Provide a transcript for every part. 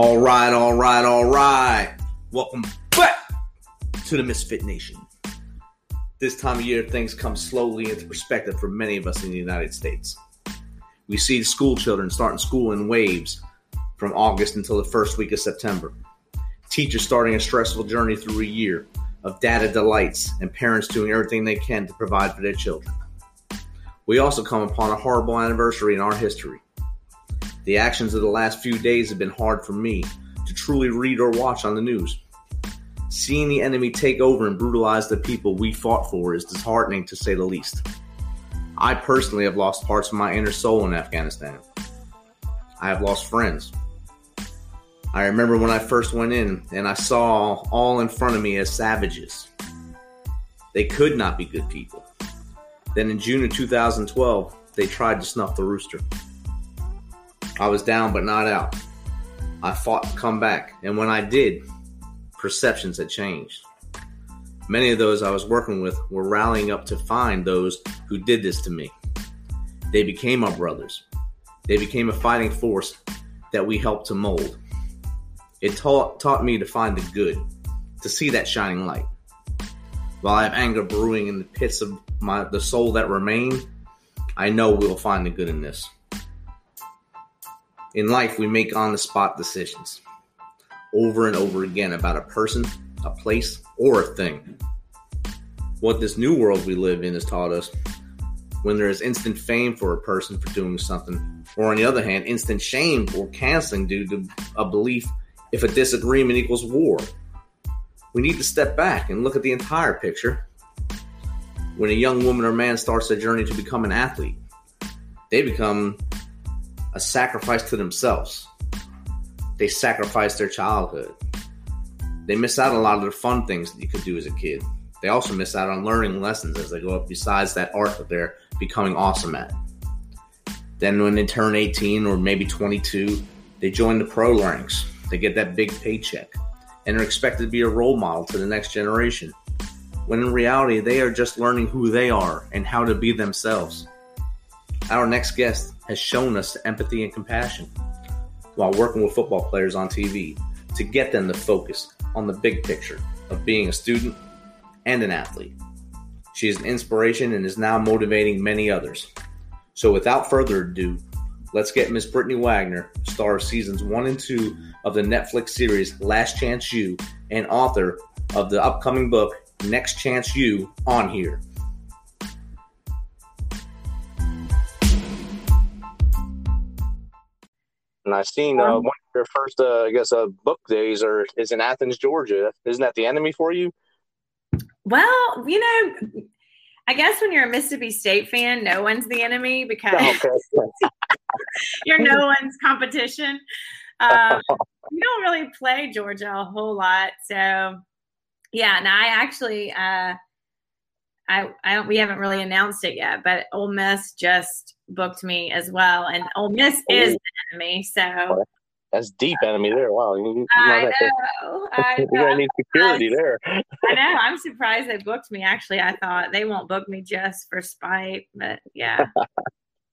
All right, all right, all right. Welcome back to the Misfit Nation. This time of year, things come slowly into perspective for many of us in the United States. We see school children starting school in waves from August until the first week of September. Teachers starting a stressful journey through a year of data delights and parents doing everything they can to provide for their children. We also come upon a horrible anniversary in our history the actions of the last few days have been hard for me to truly read or watch on the news. Seeing the enemy take over and brutalize the people we fought for is disheartening to say the least. I personally have lost parts of my inner soul in Afghanistan. I have lost friends. I remember when I first went in and I saw all in front of me as savages. They could not be good people. Then in June of 2012, they tried to snuff the rooster. I was down but not out. I fought to come back, and when I did, perceptions had changed. Many of those I was working with were rallying up to find those who did this to me. They became our brothers. They became a fighting force that we helped to mold. It taught, taught me to find the good, to see that shining light. While I have anger brewing in the pits of my the soul that remain, I know we will find the good in this. In life, we make on the spot decisions over and over again about a person, a place, or a thing. What this new world we live in has taught us when there is instant fame for a person for doing something, or on the other hand, instant shame or canceling due to a belief if a disagreement equals war. We need to step back and look at the entire picture. When a young woman or man starts their journey to become an athlete, they become a sacrifice to themselves. They sacrifice their childhood. They miss out on a lot of the fun things that you could do as a kid. They also miss out on learning lessons as they go up besides that art that they're becoming awesome at. Then when they turn 18 or maybe 22, they join the pro ranks. They get that big paycheck and are expected to be a role model to the next generation. When in reality, they are just learning who they are and how to be themselves. Our next guest has shown us empathy and compassion while working with football players on TV to get them to focus on the big picture of being a student and an athlete. She is an inspiration and is now motivating many others. So, without further ado, let's get Miss Brittany Wagner, star of seasons one and two of the Netflix series Last Chance U and author of the upcoming book Next Chance You, on here. And I seen uh, one of your first, uh, I guess, uh, book days are is in Athens, Georgia. Isn't that the enemy for you? Well, you know, I guess when you're a Mississippi State fan, no one's the enemy because okay. you're no one's competition. Um, we don't really play Georgia a whole lot, so yeah. And I actually, uh, I, I don't, we haven't really announced it yet, but Ole Miss just booked me as well, and Ole Miss is the enemy. So that's deep enemy there. Wow, you, you I know. I know. You're gonna need security there. I know. I'm surprised they booked me. Actually, I thought they won't book me just for spite, but yeah. well,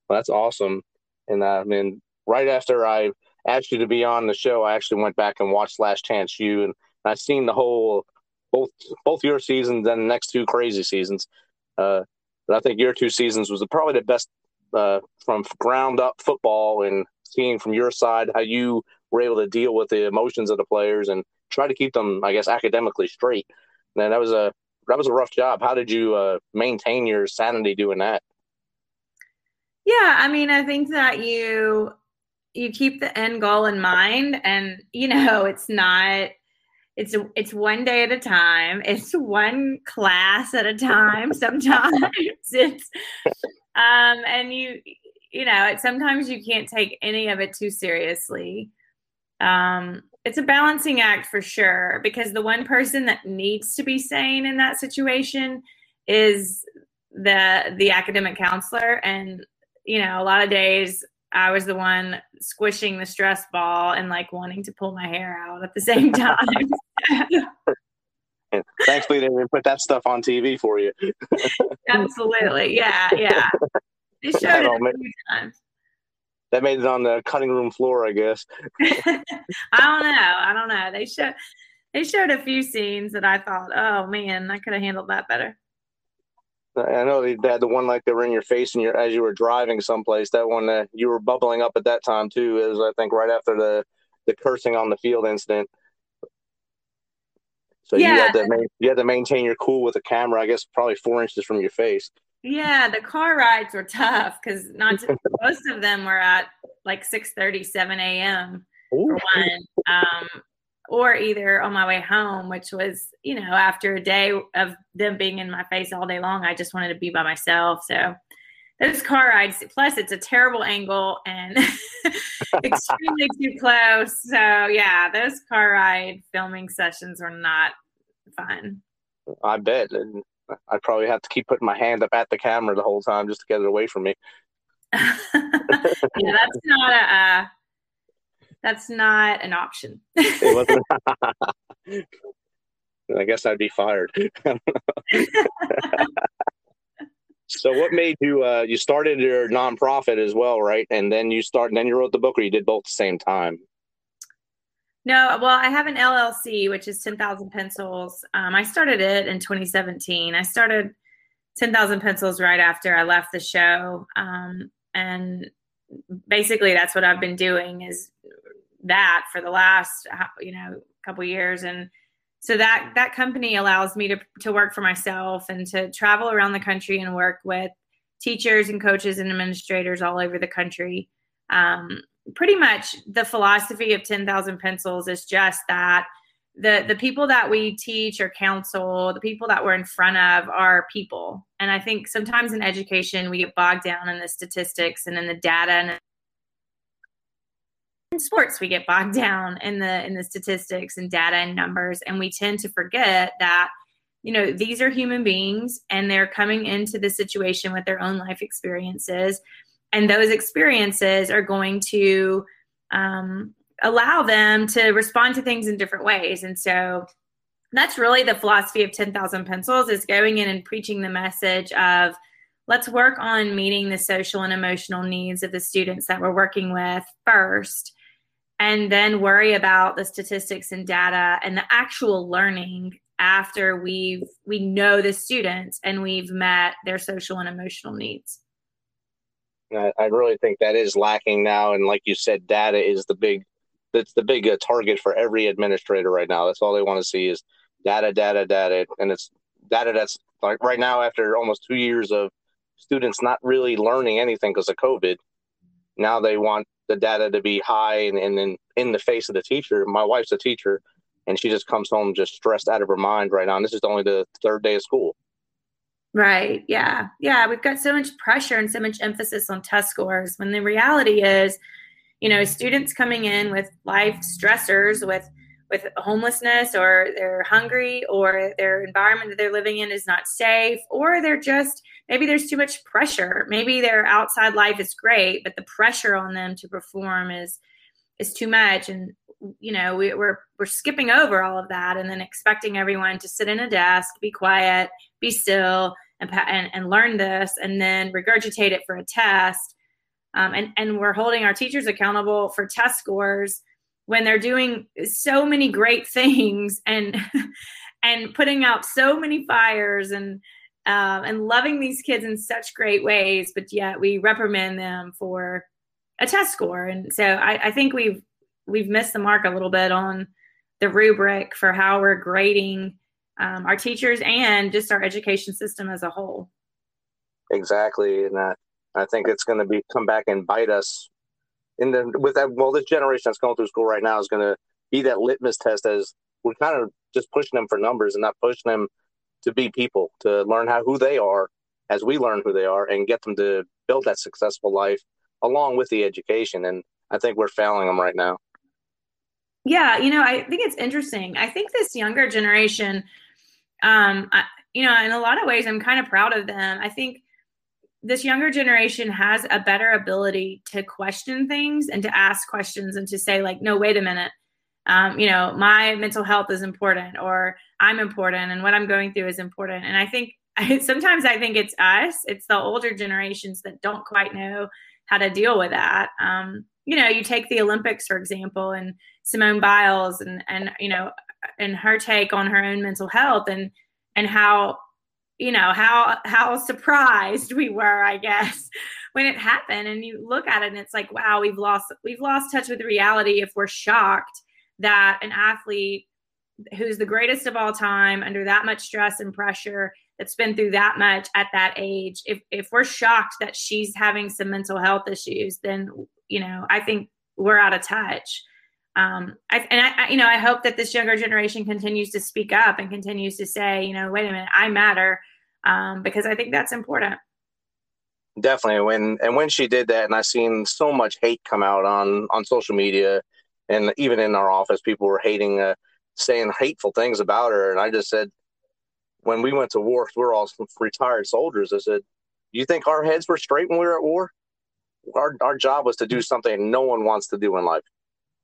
that's awesome. And uh, I mean, right after I asked you to be on the show, I actually went back and watched Last Chance U, and I've seen the whole both both your seasons and the next two crazy seasons. Uh, but I think your two seasons was probably the best uh, from ground up football and seeing from your side how you were able to deal with the emotions of the players and try to keep them, I guess, academically straight. And that was a that was a rough job. How did you uh, maintain your sanity doing that? Yeah, I mean, I think that you you keep the end goal in mind, and you know, it's not it's it's one day at a time it's one class at a time sometimes it's um and you you know it sometimes you can't take any of it too seriously um it's a balancing act for sure because the one person that needs to be sane in that situation is the the academic counselor and you know a lot of days I was the one squishing the stress ball and like wanting to pull my hair out at the same time. Thankfully, they didn't put that stuff on TV for you. Absolutely, yeah, yeah. They showed it a few times. that made it on the cutting room floor, I guess. I don't know. I don't know. They showed they showed a few scenes that I thought, oh man, I could have handled that better. I know they had the one like they were in your face and you as you were driving someplace. That one uh, you were bubbling up at that time too. Is I think right after the the cursing on the field incident. So yeah. you had to you had to maintain your cool with a camera. I guess probably four inches from your face. Yeah, the car rides were tough because not most of them were at like 6 30, 7 a.m. for one. Um, or either on my way home, which was, you know, after a day of them being in my face all day long, I just wanted to be by myself. So those car rides, plus it's a terrible angle and extremely too close. So yeah, those car ride filming sessions were not fun. I bet. And I'd probably have to keep putting my hand up at the camera the whole time just to get it away from me. yeah, that's not a uh, that's not an option. I guess I'd be fired. So, what made you? Uh, you started your nonprofit as well, right? And then you start, and then you wrote the book, or you did both at the same time. No, well, I have an LLC, which is 10,000 Pencils. Um, I started it in 2017. I started 10,000 Pencils right after I left the show. Um, and basically, that's what I've been doing is that for the last, you know, couple years. And so that that company allows me to to work for myself and to travel around the country and work with teachers and coaches and administrators all over the country. Um, pretty much the philosophy of 10,000 pencils is just that the the people that we teach or counsel the people that we're in front of are people and i think sometimes in education we get bogged down in the statistics and in the data and in sports we get bogged down in the in the statistics and data and numbers and we tend to forget that you know these are human beings and they're coming into the situation with their own life experiences and those experiences are going to um, allow them to respond to things in different ways and so that's really the philosophy of 10,000 pencils is going in and preaching the message of let's work on meeting the social and emotional needs of the students that we're working with first and then worry about the statistics and data and the actual learning after we've we know the students and we've met their social and emotional needs I, I really think that is lacking now. And like you said, data is the big that's the big uh, target for every administrator right now. That's all they want to see is data, data, data, and it's data that's like right now after almost two years of students not really learning anything because of COVID. Now they want the data to be high and, and in, in the face of the teacher. My wife's a teacher, and she just comes home just stressed out of her mind right now. And this is only the third day of school. Right. Yeah. Yeah. We've got so much pressure and so much emphasis on test scores when the reality is, you know, students coming in with life stressors, with with homelessness, or they're hungry, or their environment that they're living in is not safe, or they're just maybe there's too much pressure. Maybe their outside life is great, but the pressure on them to perform is is too much. And you know, we, we're we're skipping over all of that and then expecting everyone to sit in a desk, be quiet, be still, and, and, and learn this and then regurgitate it for a test. Um, and, and we're holding our teachers accountable for test scores when they're doing so many great things and and putting out so many fires and um, and loving these kids in such great ways, but yet we reprimand them for a test score. And so I, I think we've we've missed the mark a little bit on the rubric for how we're grading um, our teachers and just our education system as a whole. Exactly, and that I think it's going to be come back and bite us in the with that. Well, this generation that's going through school right now is going to be that litmus test as we're kind of just pushing them for numbers and not pushing them to be people to learn how who they are as we learn who they are and get them to build that successful life along with the education. And I think we're failing them right now. Yeah, you know, I think it's interesting. I think this younger generation um, I, you know, in a lot of ways, I'm kind of proud of them. I think this younger generation has a better ability to question things and to ask questions and to say, like, no, wait a minute. Um, you know, my mental health is important, or I'm important, and what I'm going through is important. And I think sometimes I think it's us, it's the older generations that don't quite know how to deal with that. Um, you know, you take the Olympics for example, and Simone Biles, and and you know, and her take on her own mental health, and and how you know how how surprised we were, I guess, when it happened. And you look at it, and it's like, wow, we've lost we've lost touch with reality if we're shocked that an athlete who's the greatest of all time under that much stress and pressure that's been through that much at that age if if we're shocked that she's having some mental health issues then you know i think we're out of touch um I, and I, I you know i hope that this younger generation continues to speak up and continues to say you know wait a minute i matter um because i think that's important definitely when and when she did that and i seen so much hate come out on on social media and even in our office people were hating uh, saying hateful things about her. And I just said, when we went to war, we are all retired soldiers. I said, you think our heads were straight when we were at war? Our, our job was to do something no one wants to do in life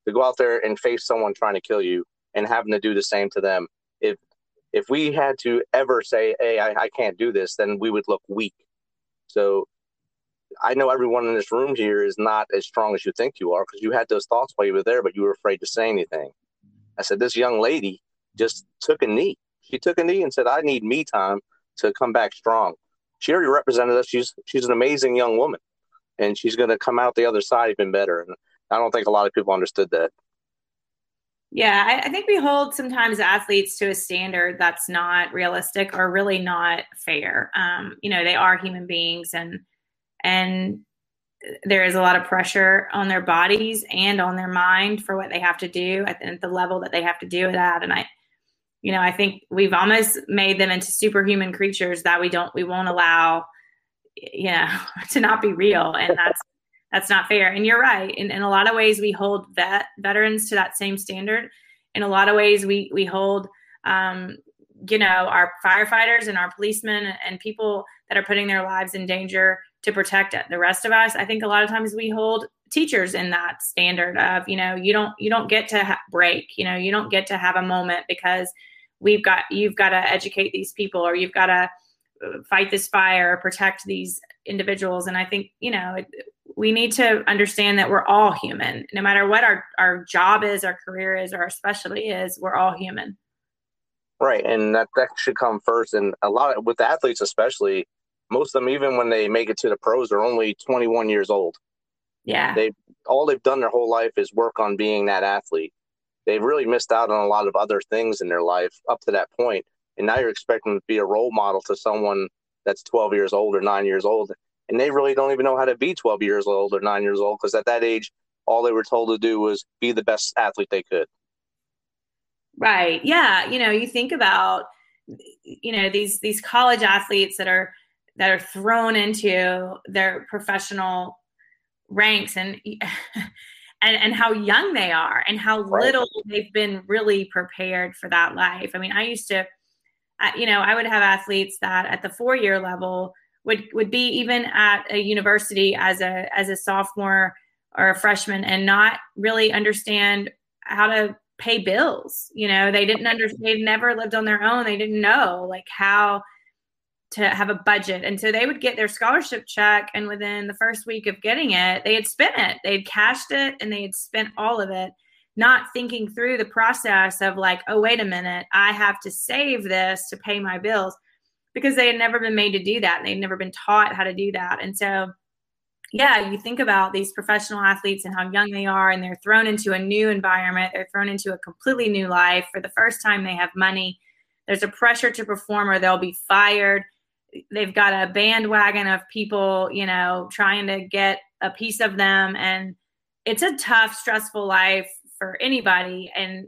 to go out there and face someone trying to kill you and having to do the same to them. If if we had to ever say, "Hey, I, I can't do this," then we would look weak. So I know everyone in this room here is not as strong as you think you are because you had those thoughts while you were there, but you were afraid to say anything. I said, this young lady just took a knee. She took a knee and said, I need me time to come back strong. She already represented us. She's she's an amazing young woman, and she's going to come out the other side even better. And I don't think a lot of people understood that. Yeah, I, I, think we hold sometimes athletes to a standard that's not realistic or really not fair. Um, you know, they are human beings, and and there is a lot of pressure on their bodies and on their mind for what they have to do at the, at the, level that they have to do it at. And I, you know, I think we've almost made them into superhuman creatures that we don't, we won't allow, you know, to not be real. And that's, that's not fair. And you're right. In, in a lot of ways, we hold vet veterans to that same standard. In a lot of ways, we, we hold, um, you know, our firefighters and our policemen and people that are putting their lives in danger to protect the rest of us. I think a lot of times we hold teachers in that standard of, you know, you don't you don't get to ha- break, you know, you don't get to have a moment because we've got you've got to educate these people or you've got to uh, fight this fire or protect these individuals and I think, you know, we need to understand that we're all human. No matter what our our job is, our career is, or our specialty is, we're all human. Right, and that that should come first. And a lot of, with athletes, especially, most of them, even when they make it to the pros, are only 21 years old. Yeah. They all they've done their whole life is work on being that athlete. They've really missed out on a lot of other things in their life up to that. And now you're expecting to be a role model to someone that's 12 years old or nine years old. And they really don't even know how to be 12 years old or nine years old because at that age, all they were told to do was be the best athlete they could. Right. Yeah. You know, you think about, you know, these these college athletes that are that are thrown into their professional ranks and and and how young they are and how little they've been really prepared for that life. I mean, I used to you know, I would have athletes that at the 4-year level would would be even at a university as a as a sophomore or a freshman and not really understand how to pay bills. You know, they didn't understand, they'd never lived on their own. They didn't know like how to have a budget. And so they would get their scholarship check, and within the first week of getting it, they had spent it. They had cashed it and they had spent all of it, not thinking through the process of like, oh, wait a minute, I have to save this to pay my bills because they had never been made to do that. They'd never been taught how to do that. And so, yeah, you think about these professional athletes and how young they are, and they're thrown into a new environment. They're thrown into a completely new life. For the first time, they have money. There's a pressure to perform, or they'll be fired they've got a bandwagon of people, you know, trying to get a piece of them. And it's a tough, stressful life for anybody. And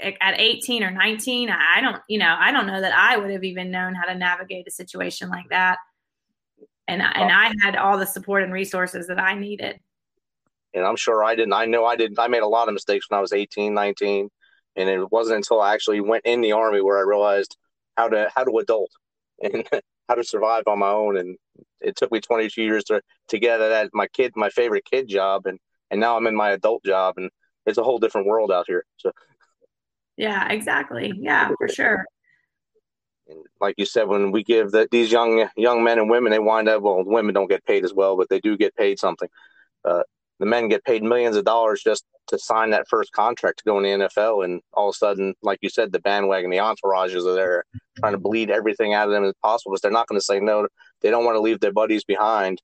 at 18 or 19, I don't, you know, I don't know that I would have even known how to navigate a situation like that. And, and I had all the support and resources that I needed. And I'm sure I didn't. I know I didn't. I made a lot of mistakes when I was 18, 19. And it wasn't until I actually went in the army where I realized how to how to adult. And how to survive on my own. And it took me 22 years to, to get that my kid, my favorite kid job. And, and now I'm in my adult job and it's a whole different world out here. So, yeah, exactly. Yeah, for sure. And like you said, when we give the, these young young men and women, they wind up well. Women don't get paid as well, but they do get paid something. uh, the men get paid millions of dollars just to sign that first contract to go in the NFL, and all of a sudden, like you said, the bandwagon, the entourages are there trying to bleed everything out of them as possible because they're not going to say no. They don't want to leave their buddies behind,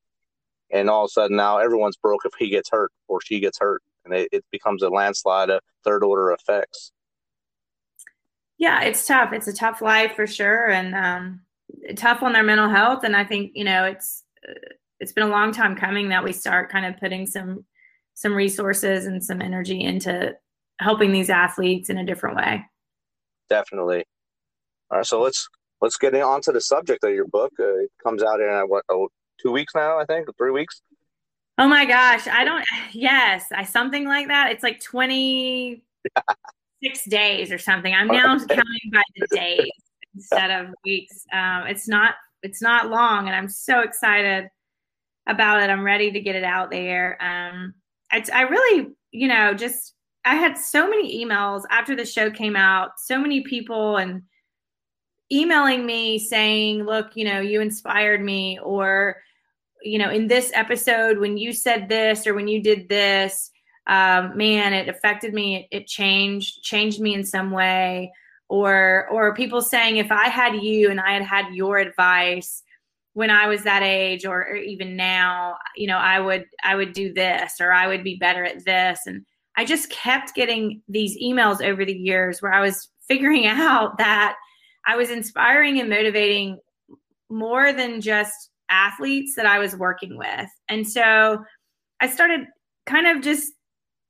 and all of a sudden now everyone's broke if he gets hurt or she gets hurt, and it, it becomes a landslide of third order effects. Yeah, it's tough. It's a tough life for sure, and um, tough on their mental health. And I think you know it's uh, it's been a long time coming that we start kind of putting some some resources and some energy into helping these athletes in a different way. Definitely. All right, so let's let's get on to the subject of your book. Uh, it comes out in uh, what oh, two weeks now, I think, three weeks. Oh my gosh, I don't. Yes, I something like that. It's like twenty six days or something. I'm now counting by the days instead of weeks. Um, it's not it's not long, and I'm so excited about it. I'm ready to get it out there. Um, I, I really, you know, just I had so many emails after the show came out, so many people and emailing me saying, "Look, you know, you inspired me," or you know, in this episode when you said this or when you did this, um, man, it affected me. It, changed changed me in some way. Or or people saying, if I had you and I had had your advice, when I was that age or, or, even now, you know, I would I would do this or I would be better at this and I just kept getting these emails over the years where I was figuring out that I was inspiring and motivating more than just athletes that I was working with. And so I started kind of just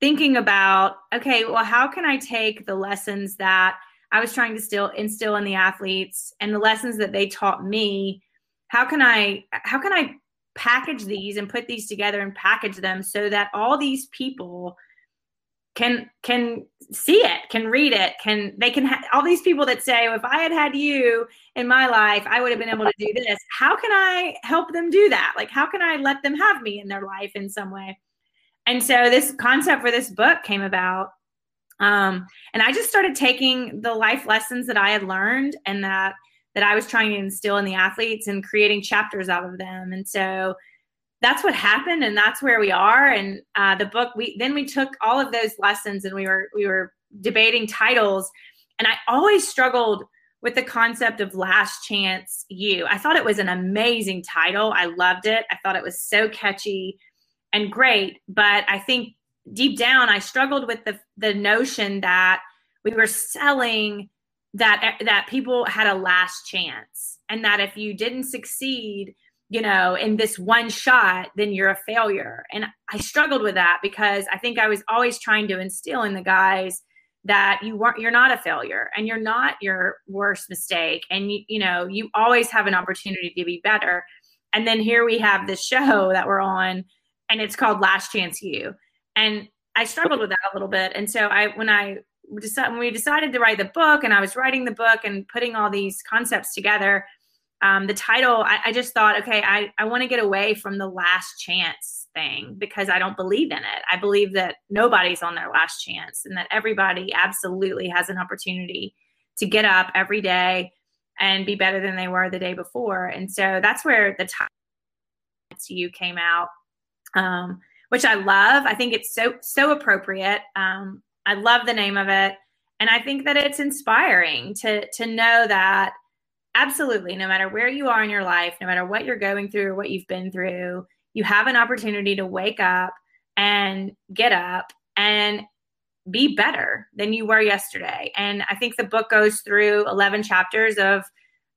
thinking about okay, well how can I take the lessons that I was trying to still instill in the athletes and the lessons that they taught me how can i how can i package these and put these together and package them so that all these people can can see it can read it can they can ha- all these people that say well, if i had had you in my life i would have been able to do this. How can i help them do that? Like how can i let them have me in their life in some way? And so this concept for this book came about um, and i just started taking the life lessons that i had learned and that that I was trying to instill in the athletes and creating chapters out of them. And so that's what happened, and that's where we are. And uh, the book, we then we took all of those lessons and we were we were debating titles, and I always struggled with the concept of Last Chance U. I thought it was an amazing title. I loved it. I thought it was so catchy and great, but I think deep down I struggled with the the notion that we were selling that that people had a last chance and that if you didn't succeed you know in this one shot then you're a failure. And i struggled with that because i think i was always trying to instill in the guys that you weren't you're not a failure and you're not your worst mistake. And you, you know you always have an opportunity to be better. And then here we have this show that we're on and it's called Last Chance U. And i struggled with that a little bit. And so i when i when we decided to write the book and I was writing the book and putting all these concepts together, um, the title, I, I, just thought, okay, I, I want to get away from the last chance thing because I don't believe in it. I believe that nobody's on their last chance and that everybody absolutely has an opportunity to get up every day and be better than they were the day before. And so that's where the title to you came out. Um, which I love. I think it's so so appropriate. Um, I love the name of it. And I think that it's inspiring to to know that absolutely no matter where you are in your life, no matter what you're going through or what you've been through, you have an opportunity to wake up and get up and be better than you were yesterday. And I think the book goes through 11 chapters of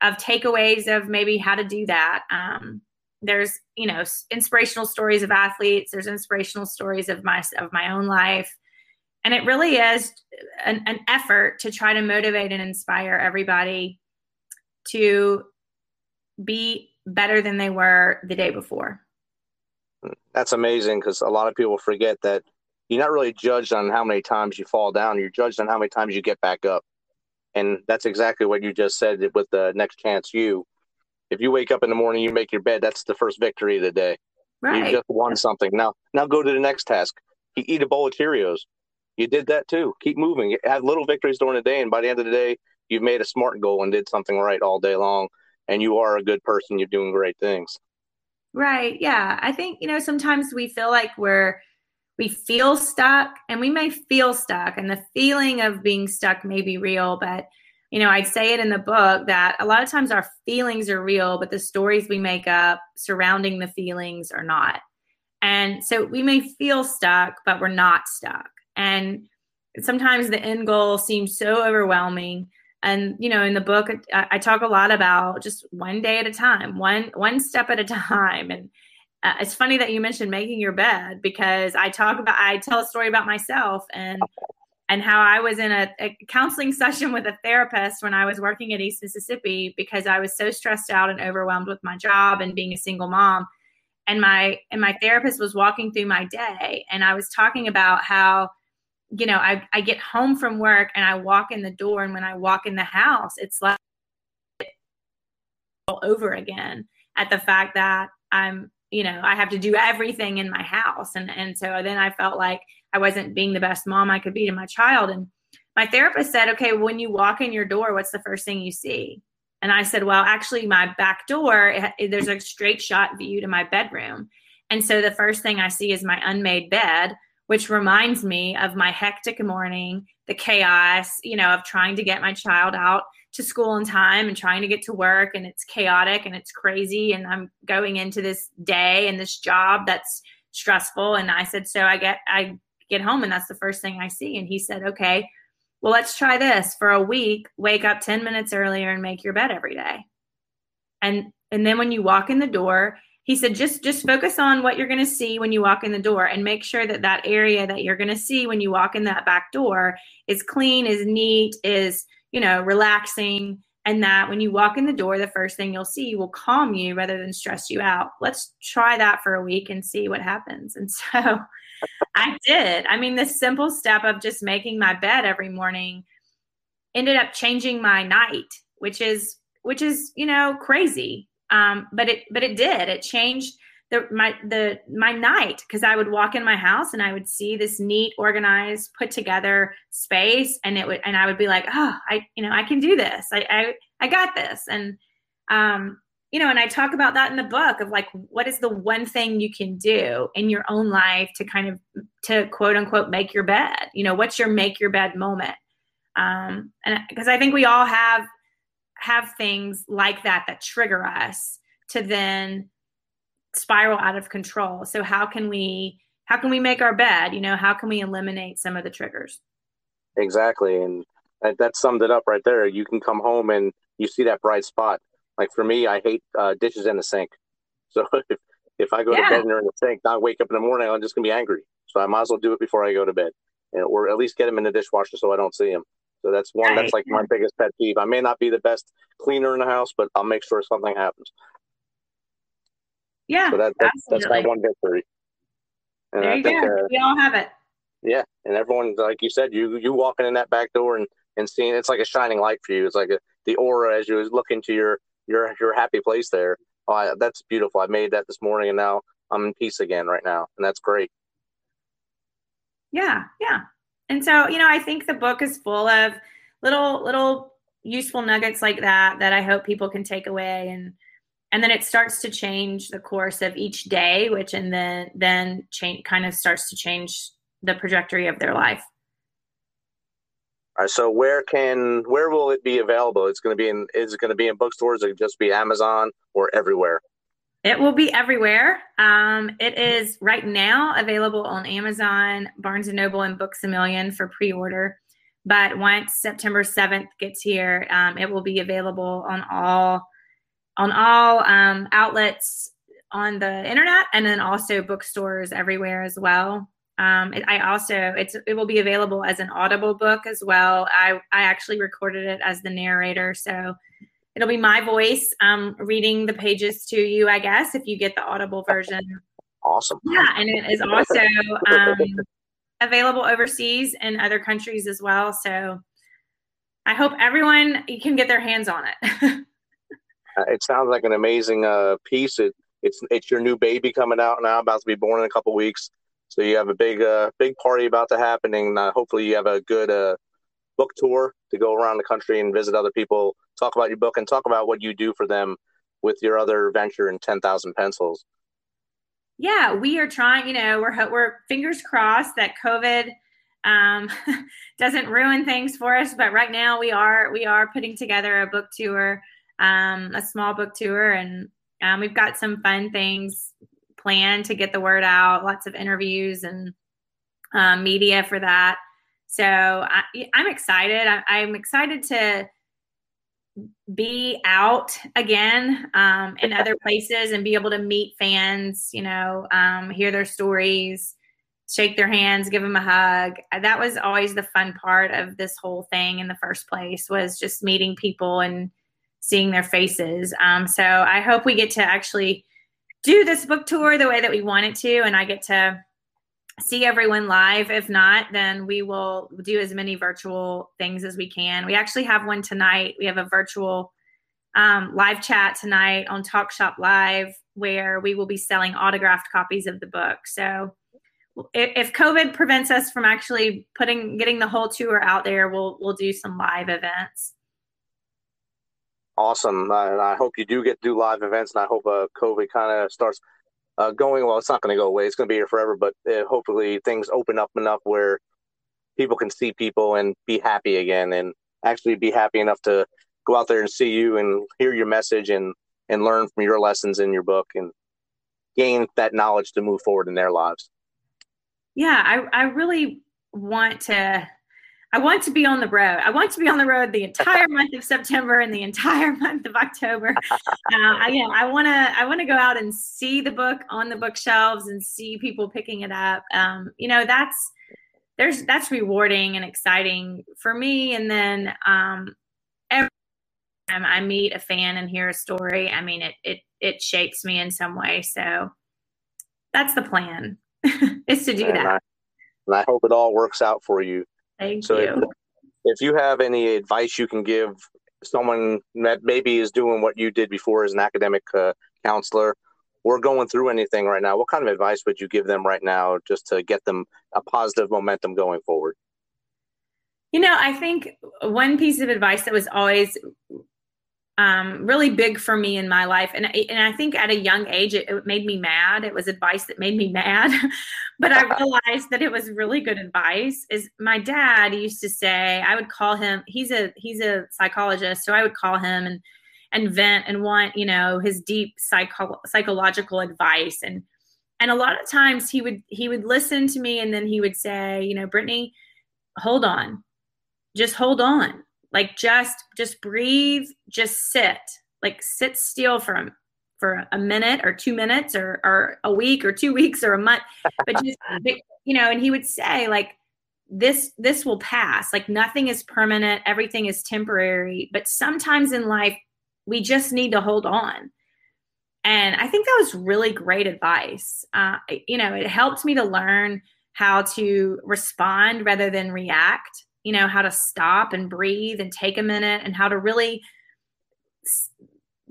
of takeaways of maybe how to do that. Um, there's you know inspirational stories of athletes. There's inspirational stories of my of my own life and it really is an, an effort to try to motivate and inspire everybody to be better than they were the day before. That's amazing because a lot of people forget that you're not really judged on how many times you fall down. You're judged on how many times you get back up. And that's exactly what you just said with the next chance you. If you wake up in the morning, you make your bed, that's the first victory of the day. Right. You just won something. Now now go to the next task. You eat a bowl of Cheerios you did that too. Keep moving. Have little victories during the day, and by the end of the day, you've made a smart goal and did something right all day long. And you are a good person. You're doing great things. Right. Yeah. I think, you know, sometimes we feel like we're, we feel stuck and we may feel stuck and the feeling of being stuck may be real, but, you know, I'd say it in the book that a lot of times our feelings are real, but the stories we make up surrounding the feelings are not. And so we may feel stuck, but we're not stuck. And sometimes the end goal seems so overwhelming and you know in the book I, I, talk a lot about just one day at a time one one step at a time. And uh, it's funny that you mentioned making your bed because i talk about i tell a story about myself and and how i was in a, a counseling session with a therapist when i was working at east mississippi because i was so stressed out and overwhelmed with my job and being a single mom. And my and my therapist was walking through my day and i was talking about how you know, I, I get home from work and I walk in the door, and when I walk in the house, it's like all over again at the fact that I'm, you know, I have to do everything in my house. And and so then I felt like I wasn't being the best mom I could be to my child. And my therapist said, okay, when you walk in your door, what's the first thing you see? And I said, well, actually, my back door, it, there's a straight shot view to my bedroom. And so the first thing I see is my unmade bed which reminds me of my hectic morning, the chaos, you know, of trying to get my child out to school in time and trying to get to work and it's chaotic and it's crazy and I'm going into this day and this job that's stressful. And I said so I get I get home and that's the first thing I see. And he said okay well let's try this for a week. Wake up 10 minutes earlier and make your bed every day. And and then when you walk in the door he said just just focus on what you're going to see when you walk in the door and make sure that that area that you're going to see when you walk in that back door is clean is neat is you know relaxing and that when you walk in the door the first thing you'll see will calm you rather than stress you out. Let's try that for a week and see what happens. And so i did. I mean this simple step of just making my bed every morning ended up changing my night which is which is you know crazy um, but it but it did. It changed the my the my night because I would walk in my house and I would see this neat, organized, put together space, and it would and I would be like, oh, I you know I can do this. I I, I got this, and um, you know, and I talk about that in the book of like what is the one thing you can do in your own life to kind of to quote unquote make your bed. You know, what's your make your bed moment? Um, and because I think we all have have things like that that trigger us to then spiral out of control. So how can we how can we make our bed? You know, how can we eliminate some of the triggers? Exactly, and that, that summed it up right there. You can come home and you see that bright spot. Like for me, I hate uh, dishes in the sink. So if, if I go yeah. to bed and they're in the sink, I wake up in the morning, I'm just gonna be angry. So I might as well do it before I go to bed, and, or at least get them in the dishwasher so I don't see them. So that's one. Right. That's like my biggest pet peeve. I may not be the best cleaner in the house, but I'll make sure something happens. Yeah, so that, that that's my one victory. And there I you think, go. Uh, we all have it. Yeah, and everyone, like you said, you you walking in that back door and and seeing it's like a shining light for you. It's like a, the aura as you look into your your your happy place there. Oh, I, that's beautiful. I made that this morning, and now I'm in peace again right now, and that's great. Yeah, yeah. And so, you know, I think the book is full of little little useful nuggets like that that I hope people can take away and and then it starts to change the course of each day which and then then change kind of starts to change the trajectory of their life. All right, so where can where will it be available? It's going to be in is it going to be in bookstores? It just be Amazon or everywhere? It will be everywhere. Um, it is right now available on Amazon, Barnes and Noble, and Books a Million for pre-order. But once September seventh gets here, um, it will be available on all on all um, outlets on the internet, and then also bookstores everywhere as well. Um, it, I also it's it will be available as an Audible book as well. I I actually recorded it as the narrator, so it'll be my voice um, reading the pages to you, I guess, if you get the Audible version. Awesome. Yeah, and it is also um, available overseas in other countries as well. So I hope everyone can get their hands on it. Uh, it sounds like an amazing uh, piece. It, it's it's your new baby coming out now, about to be born in a couple weeks. So you have a big uh, big party about to happening. Uh, hopefully, you have a good uh, book tour to go around the country and visit other people, talk about your book, and talk about what you do for them with your other venture in 10,000 Pencils. yeah, we are trying. You know, we're we're fingers crossed that COVID um, doesn't ruin things for us. But right now, we are we are putting together a book tour, um, a small book tour, and um, we've got some fun things planned to get the word out. Lots of interviews and um, media for that. So I, am excited. I, I'm excited to be out again um, in other places and be able to meet fans, you know, um, hear their stories, shake their hands, give them a hug. That was always the fun part of this whole thing in the first place was just meeting people and seeing their faces. Um, so I hope we get to actually do this book tour the way that we want it to, and I get to see everyone live. If not, then we will do as many virtual things as we can. We actually have one tonight. We have a virtual um, live chat tonight on Talk Shop Live where we will be selling autographed copies of the book. So if, COVID prevents us from actually putting getting the whole tour out there, we'll we'll do some live events. Awesome, uh, and I hope you do get do live events, and I hope uh, COVID kind of starts uh, going well. It's not going to go away; it's going to be here forever. But uh, hopefully, things open up enough where people can see people and be happy again, and actually be happy enough to go out there and see you and hear your message and and learn from your lessons in your book and gain that knowledge to move forward in their lives. Yeah, I I really want to I want to be on the road. I want to be on the road the entire month of September and the entire month of October. Uh, I, yeah, I want to. I want to go out and see the book on the bookshelves and see people picking it up. Um, you know, that's there's that's rewarding and exciting for me. And then um, every time I meet a fan and hear a story, I mean, it it it shapes me in some way. So that's the plan is to do and that. I, and I hope it all works out for you. Thank so you. If, if you have any advice you can give someone that maybe is doing what you did before as an academic uh, counselor or going through anything right now, what kind of advice would you give them right now just to get them a positive momentum going forward? You know, I think one piece of advice that was always um, really big for me in my life. And, and I think at a young age, it, it made me mad. It was advice that made me mad. but I realized that it was really good advice. Is my dad used to say, I would call him, he's a, he's a psychologist. So I would call him and, and vent and want, you know, his deep psycho- psychological advice. And, and a lot of times he would, he would listen to me and then he would say, you know, Brittany, hold on, just hold on like just just breathe just sit. Like sit still for for a minute or two minutes or or a week or two weeks or a month but just you know and he would say like this this will pass. Like nothing is permanent. Everything is temporary. But sometimes in life we just need to hold on. And i think that was really great advice. Uh, you know it helped me to learn how to respond rather than react you know, how to stop and breathe and take a minute and how to really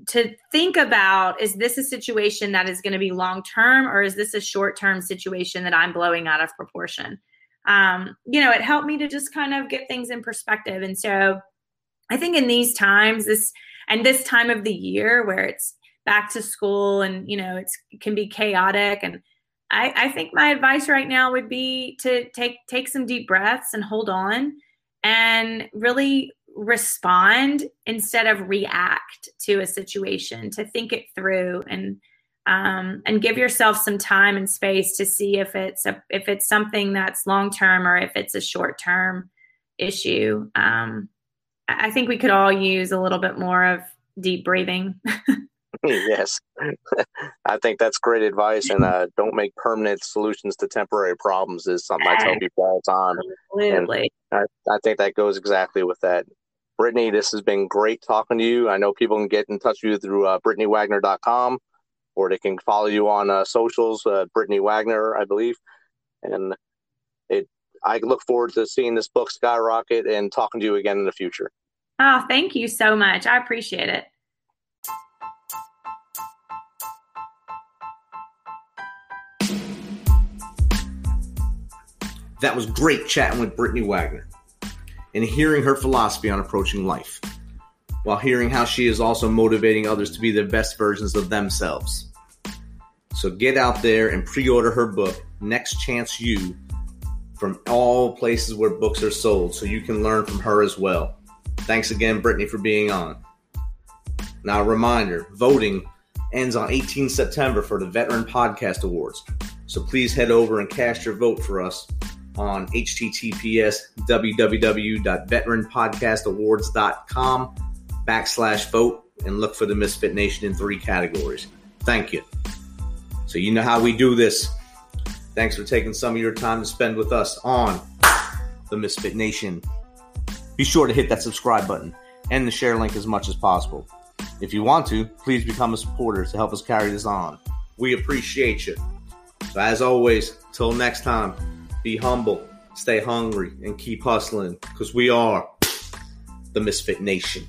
to think about is this a situation that is going to be long term or is this a short term situation that I'm blowing out of proportion? Um, you know, it helped me to just kind of get things in perspective. And so I think in these times, this and this time of the year where it's back to school and you know it's it can be chaotic and I, I think my advice right now would be to take take some deep breaths and hold on and really respond instead of react to a situation to think it through and um, and give yourself some time and space to see if it's a if it's something that's long term or if it's a short term issue. Um, i think we could all use a little bit more of deep breathing yes, I think that's great advice. And uh, don't make permanent solutions to temporary problems is something I tell people all the time. Absolutely. I, I think that goes exactly with that. Brittany, this has been great talking to you. I know people can get in touch with you through uh, BrittanyWagner.com or they can follow you on uh, socials, uh, Brittany Wagner, I believe. And it, I look forward to seeing this book skyrocket and talking to you again in the future. Oh, thank you so much. I appreciate it. That was great chatting with Brittany Wagner and hearing her philosophy on approaching life, while hearing how she is also motivating others to be the best versions of themselves. So get out there and pre order her book, Next Chance You, from all places where books are sold so you can learn from her as well. Thanks again, Brittany, for being on. Now, a reminder voting ends on 18 September for the Veteran Podcast Awards. So please head over and cast your vote for us on https www.veteranpodcastawards.com backslash vote and look for the Misfit Nation in three categories. Thank you. So you know how we do this. Thanks for taking some of your time to spend with us on the Misfit Nation. Be sure to hit that subscribe button and the share link as much as possible. If you want to, please become a supporter to help us carry this on. We appreciate you. So, as always, till next time, be humble, stay hungry, and keep hustling because we are the Misfit Nation.